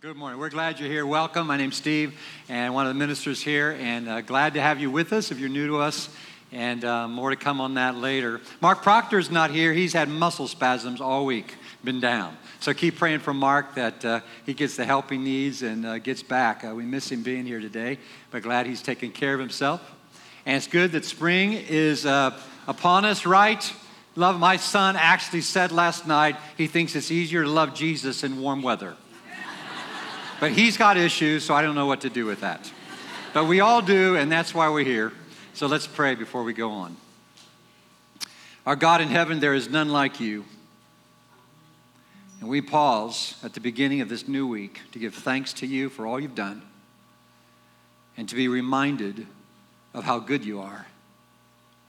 Good morning. We're glad you're here. Welcome. My name's Steve, and one of the ministers here, and uh, glad to have you with us if you're new to us, and uh, more to come on that later. Mark Proctor's not here. He's had muscle spasms all week, been down. So keep praying for Mark that uh, he gets the help he needs and uh, gets back. Uh, we miss him being here today, but glad he's taking care of himself. And it's good that spring is uh, upon us, right? Love, my son actually said last night he thinks it's easier to love Jesus in warm weather. But he's got issues, so I don't know what to do with that. But we all do, and that's why we're here. So let's pray before we go on. Our God in heaven, there is none like you. And we pause at the beginning of this new week to give thanks to you for all you've done and to be reminded of how good you are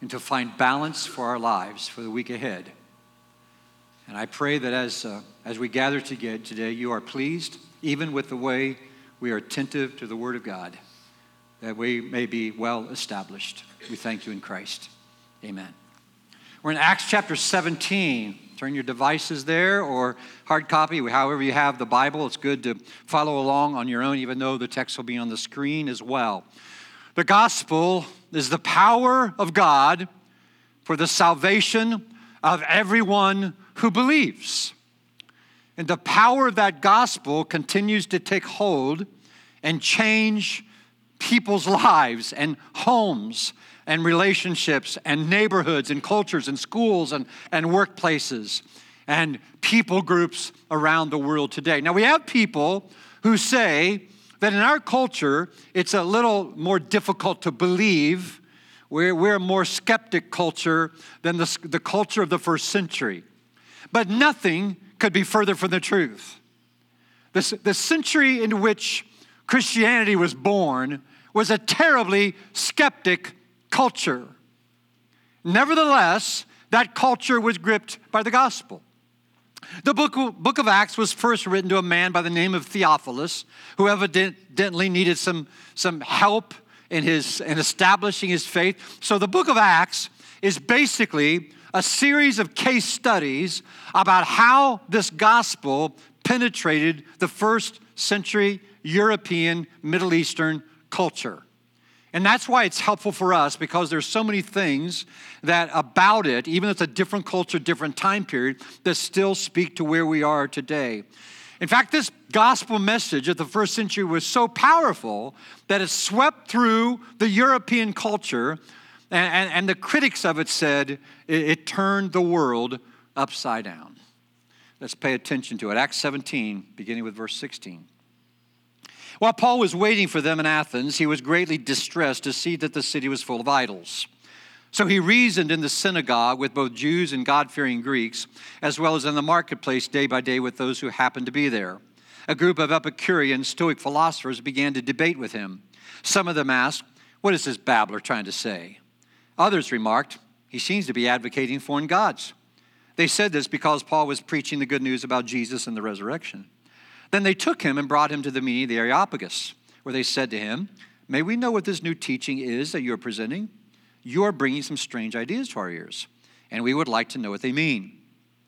and to find balance for our lives for the week ahead. And I pray that as, uh, as we gather together today, you are pleased even with the way we are attentive to the Word of God, that we may be well established. We thank you in Christ. Amen. We're in Acts chapter 17. Turn your devices there or hard copy, however you have the Bible. It's good to follow along on your own, even though the text will be on the screen as well. The gospel is the power of God for the salvation of everyone who believes. And the power of that gospel continues to take hold and change people's lives and homes and relationships and neighborhoods and cultures and schools and, and workplaces and people groups around the world today. Now, we have people who say that in our culture, it's a little more difficult to believe. We're, we're a more skeptic culture than the, the culture of the first century. But nothing could be further from the truth. The, the century in which Christianity was born was a terribly skeptic culture. Nevertheless, that culture was gripped by the gospel. The book, book of Acts was first written to a man by the name of Theophilus, who evidently needed some, some help in, his, in establishing his faith. So the book of Acts is basically a series of case studies about how this gospel penetrated the first century European, Middle Eastern culture. And that's why it's helpful for us because there's so many things that about it, even if it's a different culture, different time period, that still speak to where we are today. In fact, this gospel message of the first century was so powerful that it swept through the European culture and, and, and the critics of it said it, it turned the world upside down. Let's pay attention to it. Acts 17, beginning with verse 16. While Paul was waiting for them in Athens, he was greatly distressed to see that the city was full of idols. So he reasoned in the synagogue with both Jews and God fearing Greeks, as well as in the marketplace day by day with those who happened to be there. A group of Epicurean Stoic philosophers began to debate with him. Some of them asked, What is this babbler trying to say? Others remarked, he seems to be advocating foreign gods. They said this because Paul was preaching the good news about Jesus and the resurrection. Then they took him and brought him to the meeting of the Areopagus, where they said to him, May we know what this new teaching is that you're presenting? You are bringing some strange ideas to our ears, and we would like to know what they mean.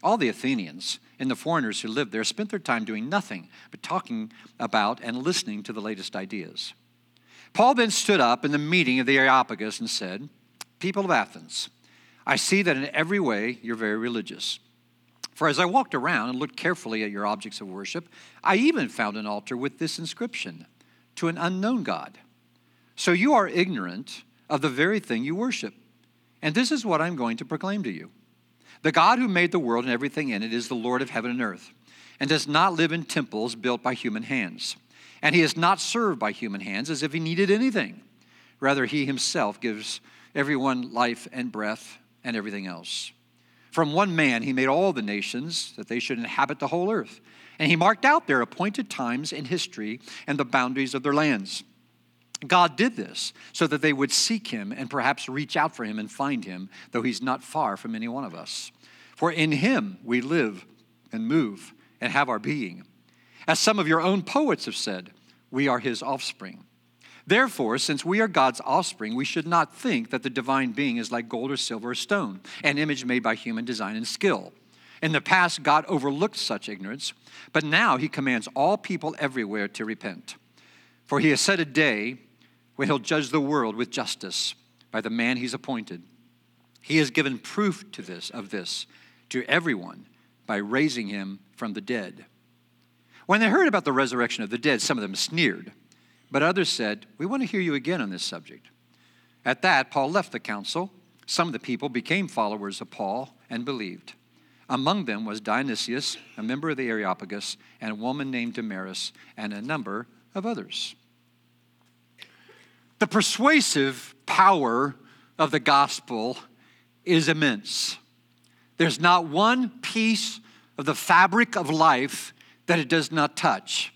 All the Athenians and the foreigners who lived there spent their time doing nothing but talking about and listening to the latest ideas. Paul then stood up in the meeting of the Areopagus and said, People of Athens, I see that in every way you're very religious. For as I walked around and looked carefully at your objects of worship, I even found an altar with this inscription To an unknown God. So you are ignorant of the very thing you worship. And this is what I'm going to proclaim to you The God who made the world and everything in it is the Lord of heaven and earth, and does not live in temples built by human hands. And he is not served by human hands as if he needed anything. Rather, he himself gives everyone life and breath and everything else. From one man, he made all the nations that they should inhabit the whole earth. And he marked out their appointed times in history and the boundaries of their lands. God did this so that they would seek him and perhaps reach out for him and find him, though he's not far from any one of us. For in him we live and move and have our being. As some of your own poets have said, we are his offspring. Therefore, since we are God's offspring, we should not think that the divine being is like gold or silver or stone, an image made by human design and skill. In the past, God overlooked such ignorance, but now he commands all people everywhere to repent. For he has set a day when he'll judge the world with justice by the man he's appointed. He has given proof to this of this to everyone by raising him from the dead. When they heard about the resurrection of the dead, some of them sneered, but others said, "We want to hear you again on this subject." At that, Paul left the council. Some of the people became followers of Paul and believed. Among them was Dionysius, a member of the Areopagus, and a woman named Damaris, and a number of others. The persuasive power of the gospel is immense. There's not one piece of the fabric of life that it does not touch.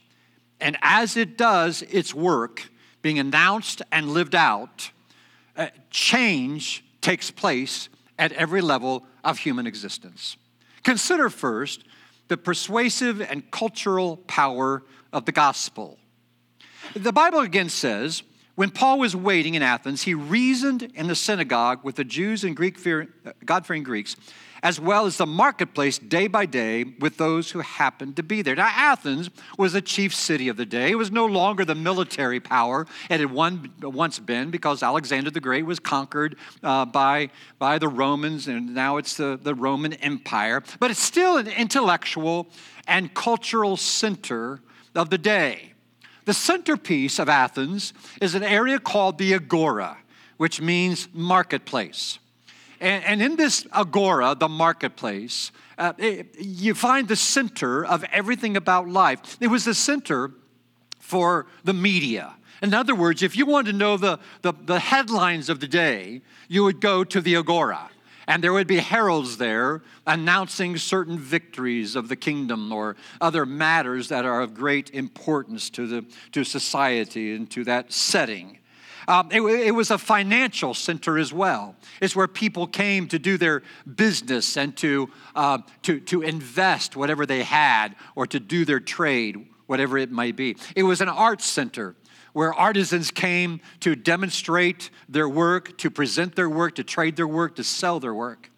And as it does its work, being announced and lived out, uh, change takes place at every level of human existence. Consider first the persuasive and cultural power of the gospel. The Bible again says, when Paul was waiting in Athens, he reasoned in the synagogue with the Jews and Greek God fearing Greeks, as well as the marketplace day by day with those who happened to be there. Now, Athens was the chief city of the day. It was no longer the military power it had one, once been because Alexander the Great was conquered uh, by, by the Romans, and now it's the, the Roman Empire. But it's still an intellectual and cultural center of the day. The centerpiece of Athens is an area called the Agora, which means marketplace. And, and in this Agora, the marketplace, uh, it, you find the center of everything about life. It was the center for the media. In other words, if you wanted to know the, the, the headlines of the day, you would go to the Agora and there would be heralds there announcing certain victories of the kingdom or other matters that are of great importance to, the, to society and to that setting. Um, it, it, was a financial center as well. It's where people came to do their business and to, uh, to, to invest whatever they had or to do their trade, whatever it might be. It was an arts center where artisans came to demonstrate their work, to present their work, to trade their work, to sell their work.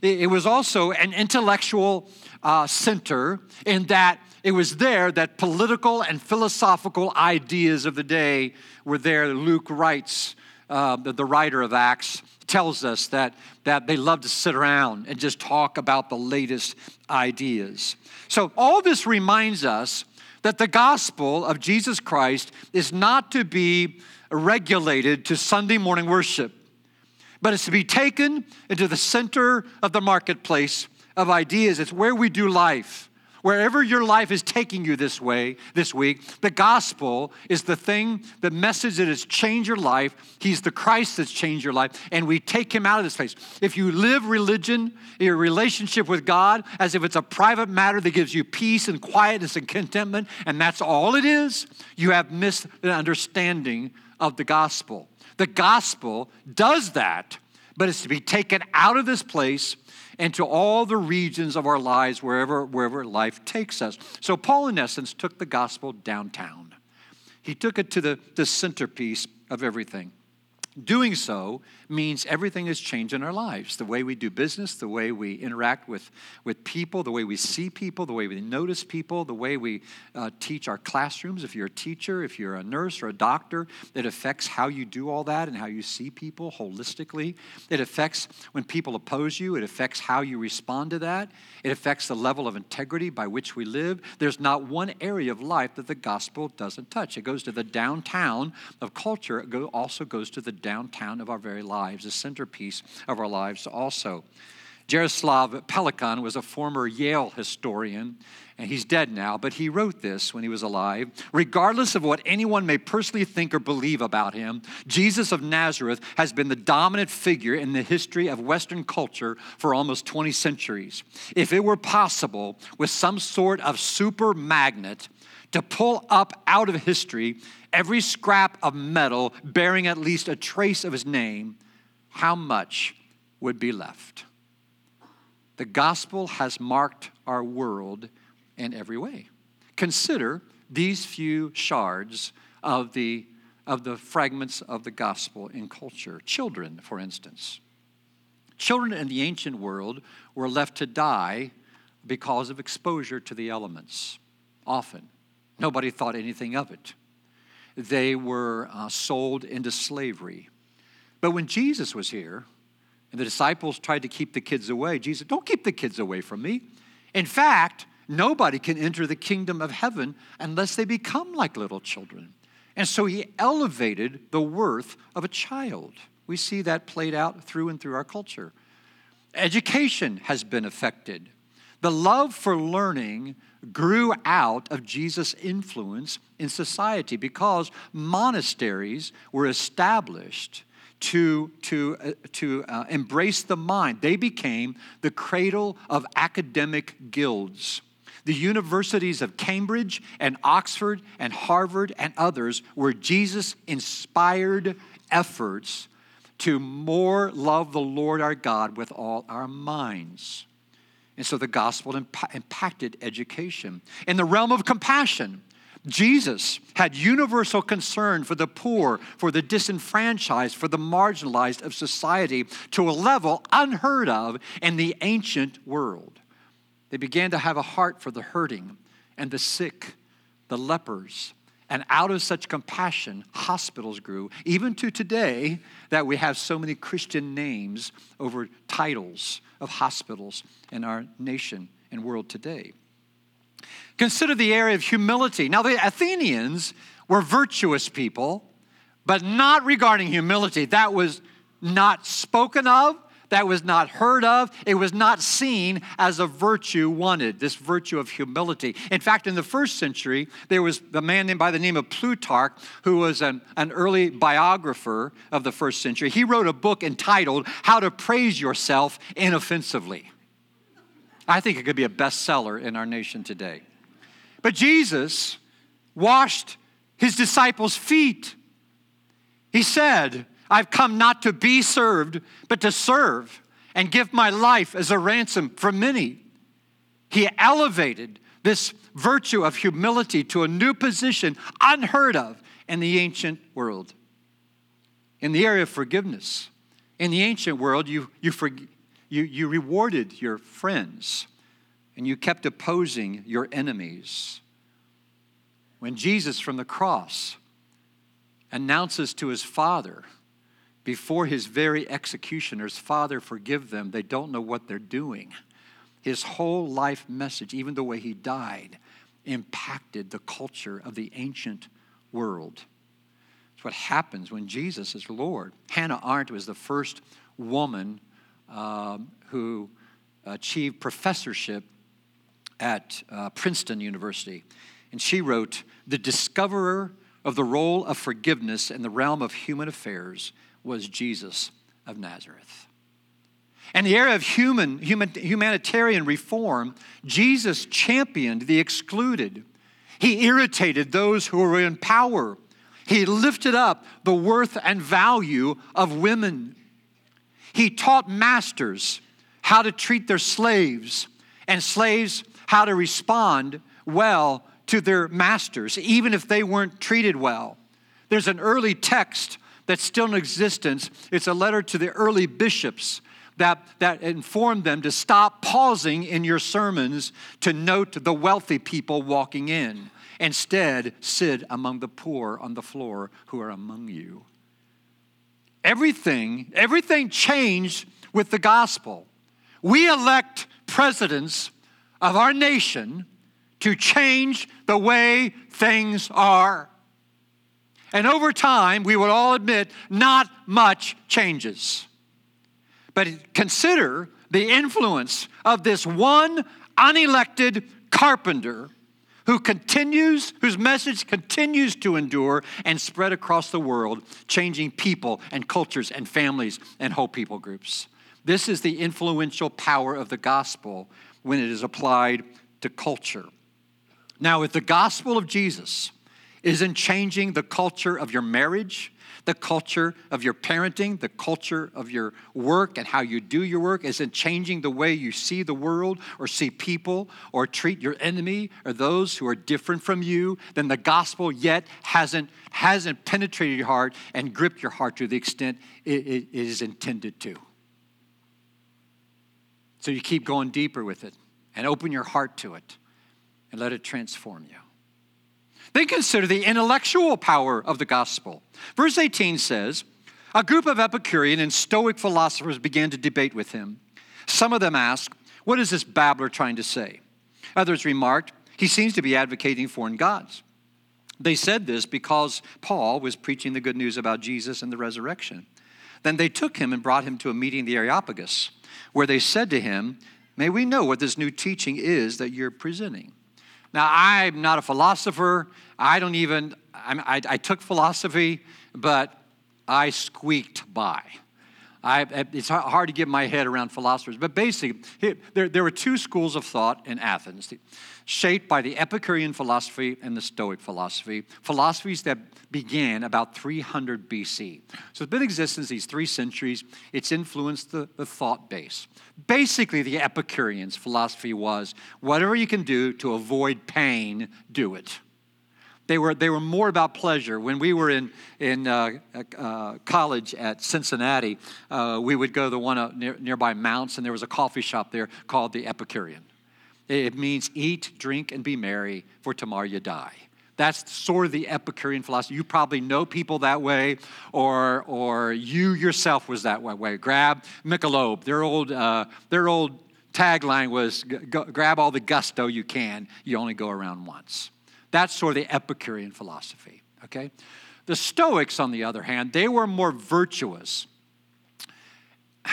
It was also an intellectual uh, center in that it was there that political and philosophical ideas of the day were there. Luke writes, uh, the, the writer of Acts, tells us that, that they love to sit around and just talk about the latest ideas. So, all this reminds us that the gospel of Jesus Christ is not to be regulated to Sunday morning worship, but it's to be taken into the center of the marketplace of ideas. It's where we do life. Wherever your life is taking you this way, this week, the gospel is the thing, the message that has changed your life. He's the Christ that's changed your life, and we take him out of this place. If you live religion, your relationship with God, as if it's a private matter that gives you peace and quietness and contentment, and that's all it is, you have missed the understanding of the gospel. The gospel does that, but it's to be taken out of this place and to all the regions of our lives wherever, wherever life takes us. So, Paul, in essence, took the gospel downtown. He took it to the, the centerpiece of everything. Doing so means everything has changed in our lives the way we do business, the way we interact with, with people, the way we see people, the way we notice people, the way we uh, teach our classrooms. If you're a teacher, if you're a nurse or a doctor, it affects how you do all that and how you see people holistically. It affects when people oppose you, it affects how you respond to that. It affects the level of integrity by which we live. There's not one area of life that the gospel doesn't touch. It goes to the downtown of culture, it also goes to the downtown of our very lives, the centerpiece of our lives also. Jaroslav Pelikan was a former Yale historian, and he's dead now, but he wrote this when he was alive. Regardless of what anyone may personally think or believe about him, Jesus of Nazareth has been the dominant figure in the history of Western culture for almost 20 centuries. If it were possible, with some sort of super magnet, to pull up out of history every scrap of metal bearing at least a trace of his name, how much would be left? The gospel has marked our world in every way. Consider these few shards of the, of the fragments of the gospel in culture. Children, for instance. Children in the ancient world were left to die because of exposure to the elements. Often. Nobody thought anything of it. They were uh, sold into slavery. But when Jesus was here, and the disciples tried to keep the kids away, Jesus said, Don't keep the kids away from me. In fact, nobody can enter the kingdom of heaven unless they become like little children. And so he elevated the worth of a child. We see that played out through and through our culture. Education has been affected. The love for learning grew out of Jesus' influence in society because monasteries were established to, to, uh, to uh, embrace the mind. They became the cradle of academic guilds. The universities of Cambridge and Oxford and Harvard and others were Jesus inspired efforts to more love the Lord our God with all our minds. And so the gospel imp- impacted education. In the realm of compassion, Jesus had universal concern for the poor, for the disenfranchised, for the marginalized of society to a level unheard of in the ancient world. They began to have a heart for the hurting and the sick, the lepers. And out of such compassion, hospitals grew, even to today, that we have so many Christian names over titles of hospitals in our nation and world today. Consider the area of humility. Now, the Athenians were virtuous people, but not regarding humility. That was not spoken of, that was not heard of, it was not seen as a virtue wanted, this virtue of humility. In fact, in the first century, there was a man named by the name of Plutarch, who was an, an early biographer of the first century. He wrote a book entitled How to Praise Yourself Inoffensively. I think it could be a bestseller in our nation today. But Jesus washed his disciples' feet. He said, I've come not to be served, but to serve and give my life as a ransom for many. He elevated this virtue of humility to a new position unheard of in the ancient world. In the area of forgiveness, in the ancient world, you, you, you, you rewarded your friends and you kept opposing your enemies. When Jesus from the cross announces to his Father, before his very executioners, Father, forgive them, they don't know what they're doing. His whole life message, even the way he died, impacted the culture of the ancient world. It's what happens when Jesus is Lord. Hannah Arendt was the first woman um, who achieved professorship at uh, Princeton University. And she wrote, The discoverer of the role of forgiveness in the realm of human affairs was Jesus of Nazareth. In the era of human, human, humanitarian reform, Jesus championed the excluded. He irritated those who were in power. He lifted up the worth and value of women. He taught masters how to treat their slaves and slaves how to respond well to their masters, even if they weren't treated well. There's an early text that's still in existence. It's a letter to the early bishops that, that informed them to stop pausing in your sermons to note the wealthy people walking in. Instead, sit among the poor on the floor who are among you. Everything, everything changed with the gospel. We elect presidents of our nation to change the way things are. And over time, we would all admit not much changes. But consider the influence of this one unelected carpenter who continues, whose message continues to endure and spread across the world, changing people and cultures and families and whole people groups. This is the influential power of the gospel when it is applied to culture. Now, with the gospel of Jesus, isn't changing the culture of your marriage, the culture of your parenting, the culture of your work and how you do your work? Isn't changing the way you see the world or see people or treat your enemy or those who are different from you? Then the gospel yet hasn't, hasn't penetrated your heart and gripped your heart to the extent it, it is intended to. So you keep going deeper with it and open your heart to it and let it transform you. Then consider the intellectual power of the gospel. Verse 18 says, A group of Epicurean and Stoic philosophers began to debate with him. Some of them asked, What is this babbler trying to say? Others remarked, He seems to be advocating foreign gods. They said this because Paul was preaching the good news about Jesus and the resurrection. Then they took him and brought him to a meeting in the Areopagus, where they said to him, May we know what this new teaching is that you're presenting? Now, I'm not a philosopher. I don't even, I, I took philosophy, but I squeaked by. I, it's hard to get my head around philosophers, but basically, there, there were two schools of thought in Athens shaped by the Epicurean philosophy and the Stoic philosophy, philosophies that began about 300 BC. So it's been in existence these three centuries. It's influenced the, the thought base. Basically, the Epicureans' philosophy was whatever you can do to avoid pain, do it. They were, they were more about pleasure. When we were in, in uh, uh, college at Cincinnati, uh, we would go to the one near, nearby Mounts, and there was a coffee shop there called the Epicurean. It means eat, drink, and be merry, for tomorrow you die. That's sort of the Epicurean philosophy. You probably know people that way, or, or you yourself was that way. Grab Michelob. Their old, uh, their old tagline was grab all the gusto you can. You only go around once. That's sort of the Epicurean philosophy, okay? The Stoics, on the other hand, they were more virtuous.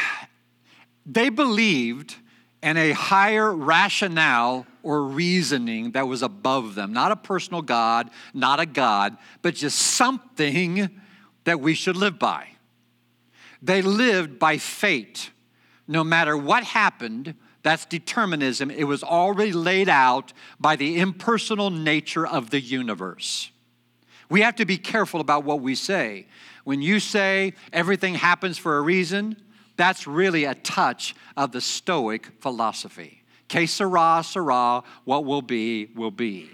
They believed and a higher rationale or reasoning that was above them. Not a personal God, not a God, but just something that we should live by. They lived by fate. No matter what happened, that's determinism. It was already laid out by the impersonal nature of the universe. We have to be careful about what we say. When you say everything happens for a reason, that's really a touch of the Stoic philosophy. Que sera, sera, what will be, will be.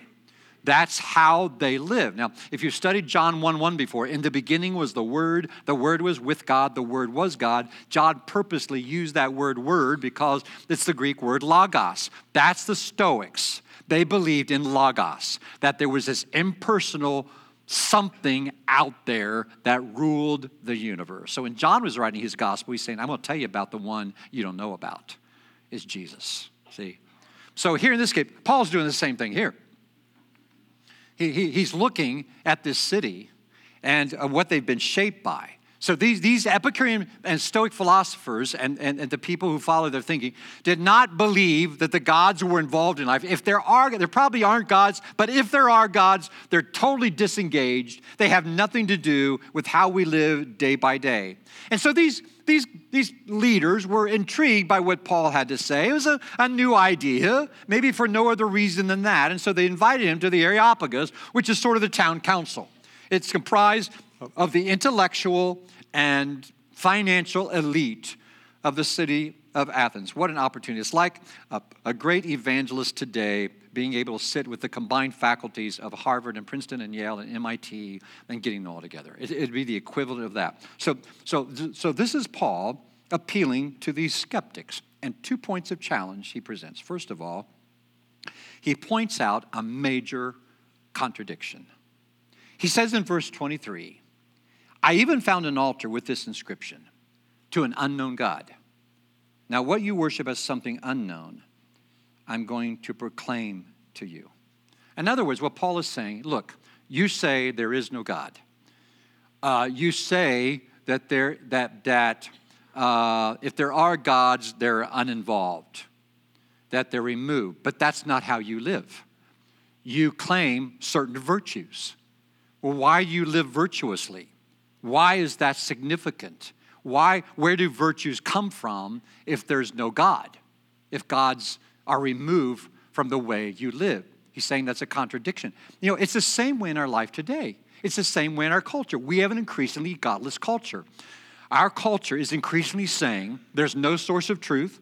That's how they live. Now, if you've studied John 1 1 before, in the beginning was the Word, the Word was with God, the Word was God. John purposely used that word word because it's the Greek word logos. That's the Stoics. They believed in logos, that there was this impersonal something out there that ruled the universe. So when John was writing his gospel, he's saying, I'm going to tell you about the one you don't know about, is Jesus. See? So here in this case, Paul's doing the same thing here. He, he, he's looking at this city and uh, what they've been shaped by. So these, these Epicurean and Stoic philosophers and, and, and, the people who follow their thinking did not believe that the gods were involved in life. If there are, there probably aren't gods, but if there are gods, they're totally disengaged. They have nothing to do with how we live day by day. And so these, these, these leaders were intrigued by what Paul had to say. It was a, a new idea, maybe for no other reason than that. And so they invited him to the Areopagus, which is sort of the town council. It's comprised of the intellectual and financial elite of the city of Athens. What an opportunity. It's like a, a, great evangelist today being able to sit with the combined faculties of Harvard and Princeton and Yale and MIT and getting them all together. It, would be the equivalent of that. So, so, so this is Paul appealing to these skeptics. And two points of challenge he presents. First of all, he points out a major contradiction. He says in verse 23 I even found an altar with this inscription to an unknown God. Now, what you worship as something unknown, I'm going to proclaim to you. In other words, what Paul is saying look, you say there is no God. Uh, you say that, there, that, that uh, if there are gods, they're uninvolved, that they're removed. But that's not how you live. You claim certain virtues. Well, why do you live virtuously? Why is that significant? Why, where do virtues come from if there's no God? If gods are removed from the way you live? He's saying that's a contradiction. You know, it's the same way in our life today. It's the same way in our culture. We have an increasingly godless culture. Our culture is increasingly saying there's no source of truth,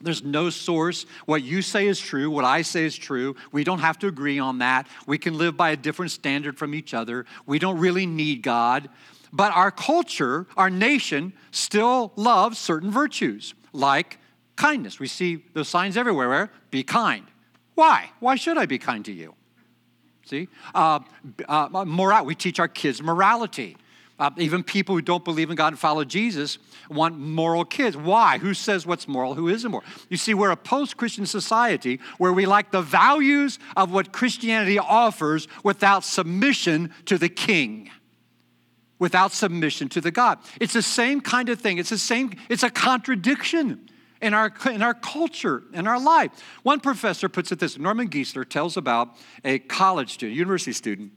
there's no source. What you say is true. What I say is true. We don't have to agree on that. We can live by a different standard from each other. We don't really need God. But our culture, our nation, still loves certain virtues, like kindness. We see those signs everywhere. Where? Be kind. Why? Why should I be kind to you? See? Uh, uh, moral, we teach our kids morality. Uh, even people who don't believe in God and follow Jesus want moral kids. Why? Who says what's moral? Who isn't moral? You see, we're a post Christian society where we like the values of what Christianity offers without submission to the king, without submission to the God. It's the same kind of thing. It's the same, it's a contradiction in our, in our culture, in our life. One professor puts it this Norman Geisler tells about a college student, university student,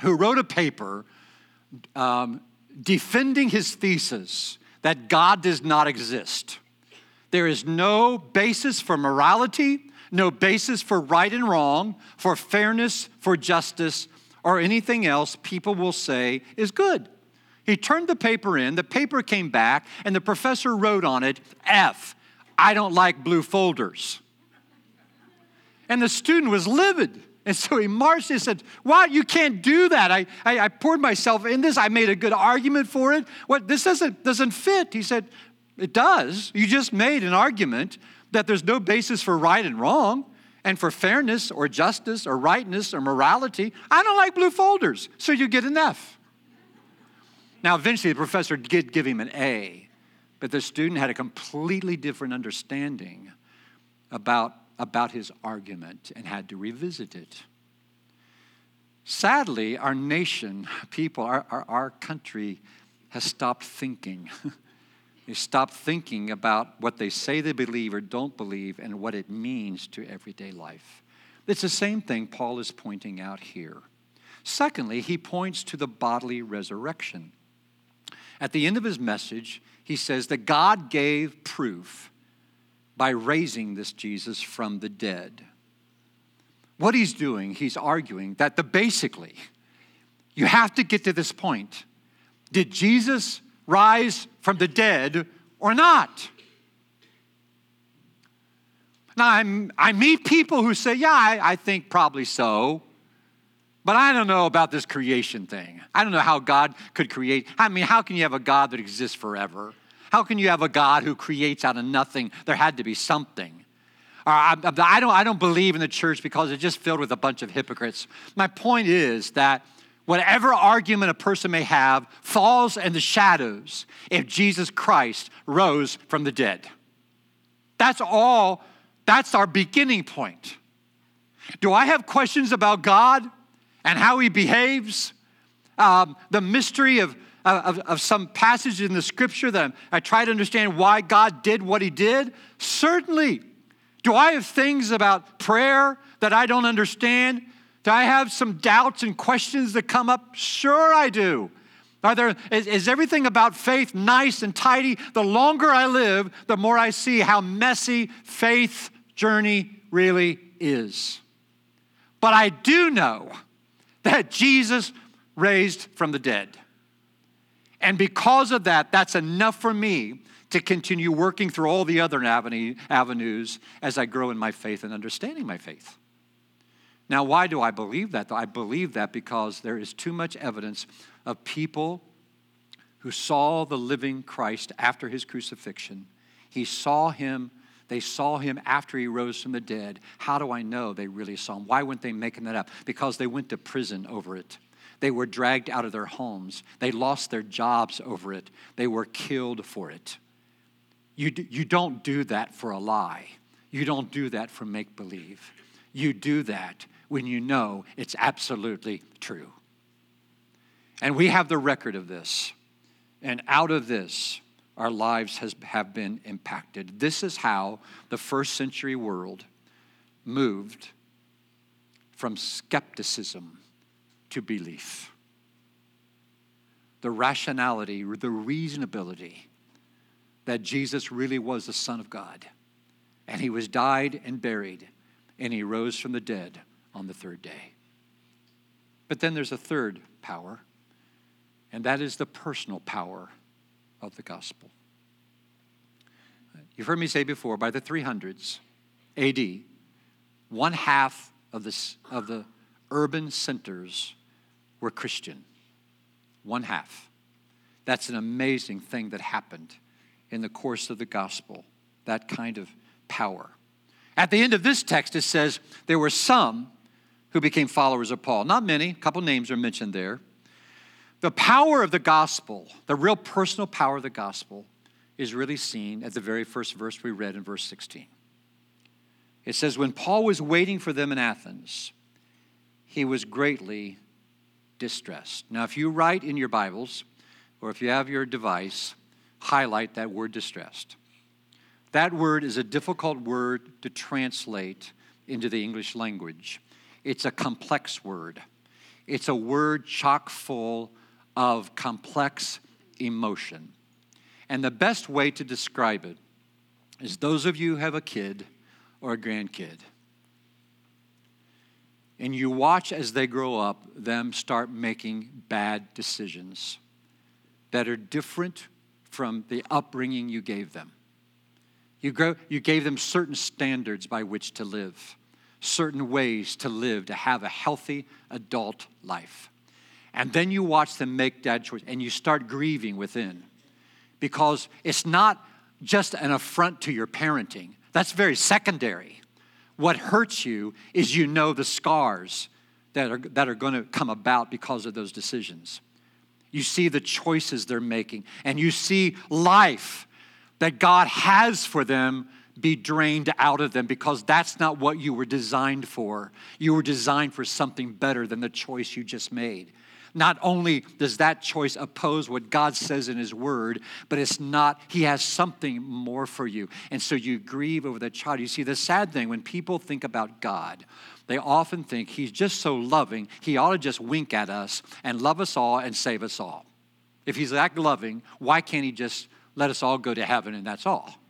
who wrote a paper um, defending his thesis that God does not exist. There is no basis for morality, no basis for right and wrong, for fairness, for justice, or anything else people will say is good. He turned the paper in, the paper came back, and the professor wrote on it F, I don't like blue folders. And the student was livid. And so he marched and said, What? You can't do that. I, I, I, poured myself in this. I made a good argument for it. What? This doesn't, doesn't fit. He said, It does. You just made an argument that there's no basis for right and wrong and for fairness or justice or rightness or morality. I don't like blue folders. So you get an F. Now, eventually, the professor did give him an A, but the student had a completely different understanding about about his argument and had to revisit it. Sadly, our nation, people, our, our, our country has stopped thinking. they stopped thinking about what they say they believe or don't believe and what it means to everyday life. It's the same thing Paul is pointing out here. Secondly, he points to the bodily resurrection. At the end of his message, he says that God gave proof by raising this Jesus from the dead. What he's doing, he's arguing that the basically, you have to get to this point. Did Jesus rise from the dead or not? Now, I'm, i meet people who say, Yeah, I, I think probably so. But I don't know about this creation thing. I don't know how God could create. I mean, how can you have a God that exists forever? How can you have a God who creates out of nothing? There had to be something. Uh, I, I, don't, I don't believe in the church because it's just filled with a bunch of hypocrites. My point is that whatever argument a person may have falls in the shadows if Jesus Christ rose from the dead. That's all, that's our beginning point. Do I have questions about God and how he behaves? Um, the mystery of of, of some passage in the scripture that I try to understand why God did what he did? Certainly. Do I have things about prayer that I don't understand? Do I have some doubts and questions that come up? Sure, I do. Are there, is, is everything about faith nice and tidy? The longer I live, the more I see how messy faith journey really is. But I do know that Jesus raised from the dead. And because of that, that's enough for me to continue working through all the other avenues as I grow in my faith and understanding my faith. Now, why do I believe that? I believe that because there is too much evidence of people who saw the living Christ after his crucifixion. He saw him, they saw him after he rose from the dead. How do I know they really saw him? Why weren't they making that up? Because they went to prison over it. They were dragged out of their homes. They lost their jobs over it. They were killed for it. You, you don't do that for a lie. You don't do that for make believe. You do that when you know it's absolutely true. And we have the record of this. And out of this, our lives has, have been impacted. This is how the first century world moved from skepticism to belief. The rationality, the reasonability that Jesus really was the Son of God. And he was died and buried, and he rose from the dead on the third day. But then there's a third power, and that is the personal power of the gospel. You've heard me say before, by the 300s AD, one half of, this, of the urban centers were Christian. One half. That's an amazing thing that happened in the course of the gospel that kind of power. At the end of this text, it says there were some who became followers of Paul. Not many, a couple names are mentioned there. The power of the gospel, the real personal power of the gospel, is really seen at the very first verse we read in verse 16. It says, When Paul was waiting for them in Athens, he was greatly distressed. Now, if you write in your Bibles, or if you have your device, highlight that word distressed. That word is a difficult word to translate into the English language. It's a complex word. It's a word chock full of complex emotion. And the best way to describe it is those of you who have a kid or a grandkid, and you watch as they grow up, them start making bad decisions that are different from the upbringing you gave them. You, grow, you gave them certain standards by which to live, certain ways to live, to have a healthy adult life. And then you watch them make that choice and you start grieving within because it's not just an affront to your parenting. That's very secondary. What hurts you is you know the scars that are, that are going to come about because of those decisions. You see the choices they're making, and you see life that God has for them be drained out of them because that's not what you were designed for. You were designed for something better than the choice you just made. Not only does that choice oppose what God says in His Word, but it's not, He has something more for you. And so you grieve over that child. You see, the sad thing, when people think about God, they often think He's just so loving, He ought to just wink at us and love us all and save us all. If He's that loving, why can't He just let us all go to heaven and that's all?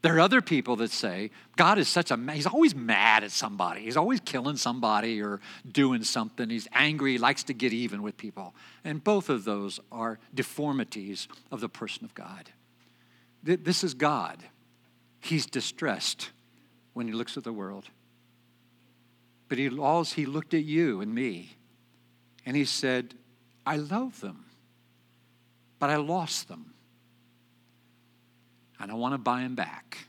There are other people that say God is such a, he's always mad at somebody. He's always killing somebody or doing something. He's angry, he likes to get even with people. And both of those are deformities of the person of God. This is God. He's distressed when he looks at the world. But he, always, he looked at you and me and he said, I love them, but I lost them and I want to buy him back.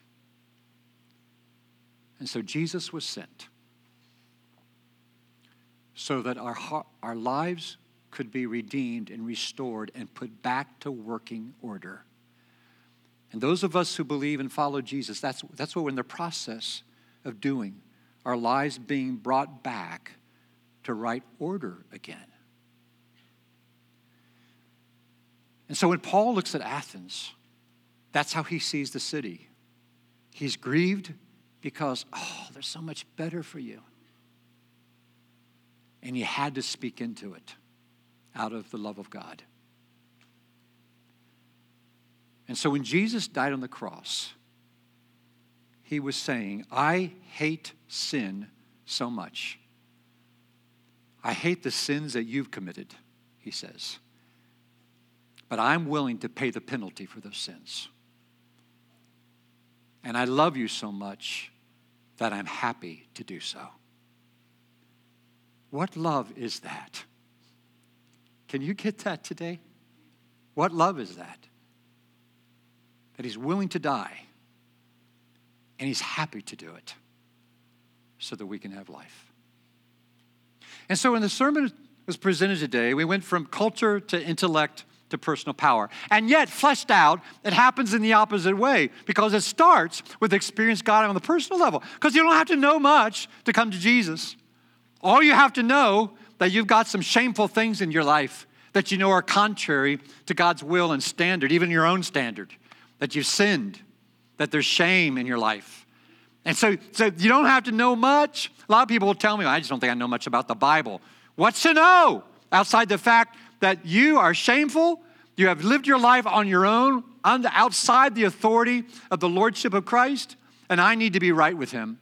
And so Jesus was sent so that our, our lives could be redeemed and restored and put back to working order. And those of us who believe and follow Jesus, that's, that's what we're in the process of doing. Our lives being brought back to right order again. And so when Paul looks at Athens, that's how he sees the city. He's grieved because, oh, there's so much better for you. And he had to speak into it out of the love of God. And so when Jesus died on the cross, he was saying, I hate sin so much. I hate the sins that you've committed, he says. But I'm willing to pay the penalty for those sins. And I love you so much that I'm happy to do so. What love is that? Can you get that today? What love is that? That he's willing to die and he's happy to do it so that we can have life. And so when the sermon was presented today, we went from culture to intellect to personal power. And yet, fleshed out, it happens in the opposite way because it starts with experience God on the personal level. Because you don't have to know much to come to Jesus. All you have to know that you've got some shameful things in your life that you know are contrary to God's will and standard, even your own standard, that you've sinned, that there's shame in your life. And so, so you don't have to know much. A lot of people will tell me, I just don't think I know much about the Bible. What's to know outside the fact that you are shameful, you have lived your life on your own, outside the authority of the Lordship of Christ, and I need to be right with Him.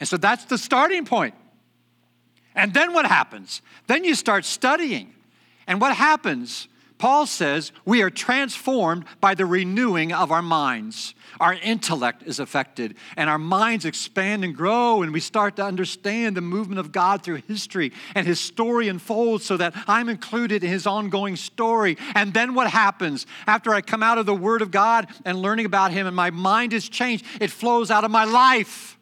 And so that's the starting point. And then what happens? Then you start studying. And what happens? Paul says we are transformed by the renewing of our minds. Our intellect is affected, and our minds expand and grow, and we start to understand the movement of God through history, and His story unfolds so that I'm included in His ongoing story. And then what happens? After I come out of the Word of God and learning about Him, and my mind is changed, it flows out of my life.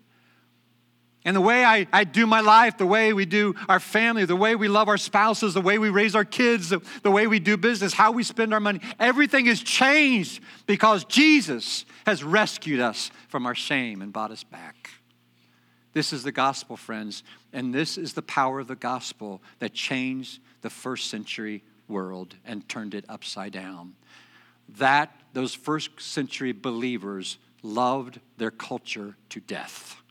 And the way I, I do my life, the way we do our family, the way we love our spouses, the way we raise our kids, the, the way we do business, how we spend our money, everything is changed because Jesus has rescued us from our shame and brought us back. This is the gospel, friends, and this is the power of the gospel that changed the first century world and turned it upside down. That those first century believers loved their culture to death.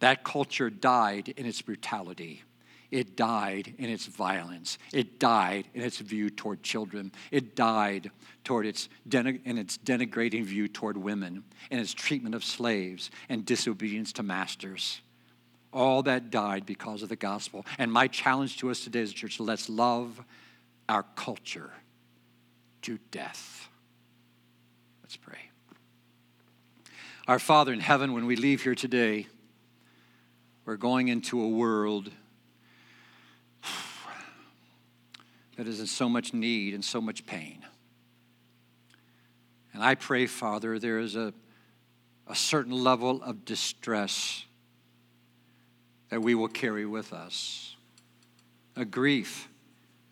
That culture died in its brutality. It died in its violence. It died in its view toward children. It died toward its in its denigrating view toward women and its treatment of slaves and disobedience to masters. All that died because of the gospel. And my challenge to us today as a church let's love our culture to death. Let's pray. Our Father in heaven, when we leave here today, we're going into a world that is in so much need and so much pain. And I pray, Father, there is a, a certain level of distress that we will carry with us, a grief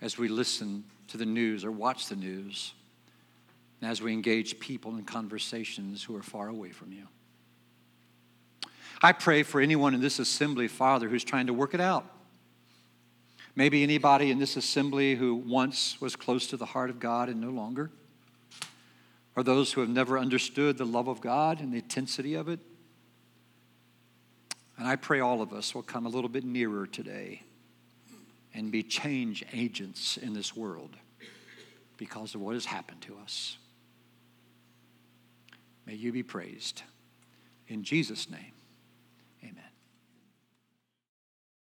as we listen to the news or watch the news, and as we engage people in conversations who are far away from you. I pray for anyone in this assembly, Father, who's trying to work it out. Maybe anybody in this assembly who once was close to the heart of God and no longer. Or those who have never understood the love of God and the intensity of it. And I pray all of us will come a little bit nearer today and be change agents in this world because of what has happened to us. May you be praised. In Jesus' name.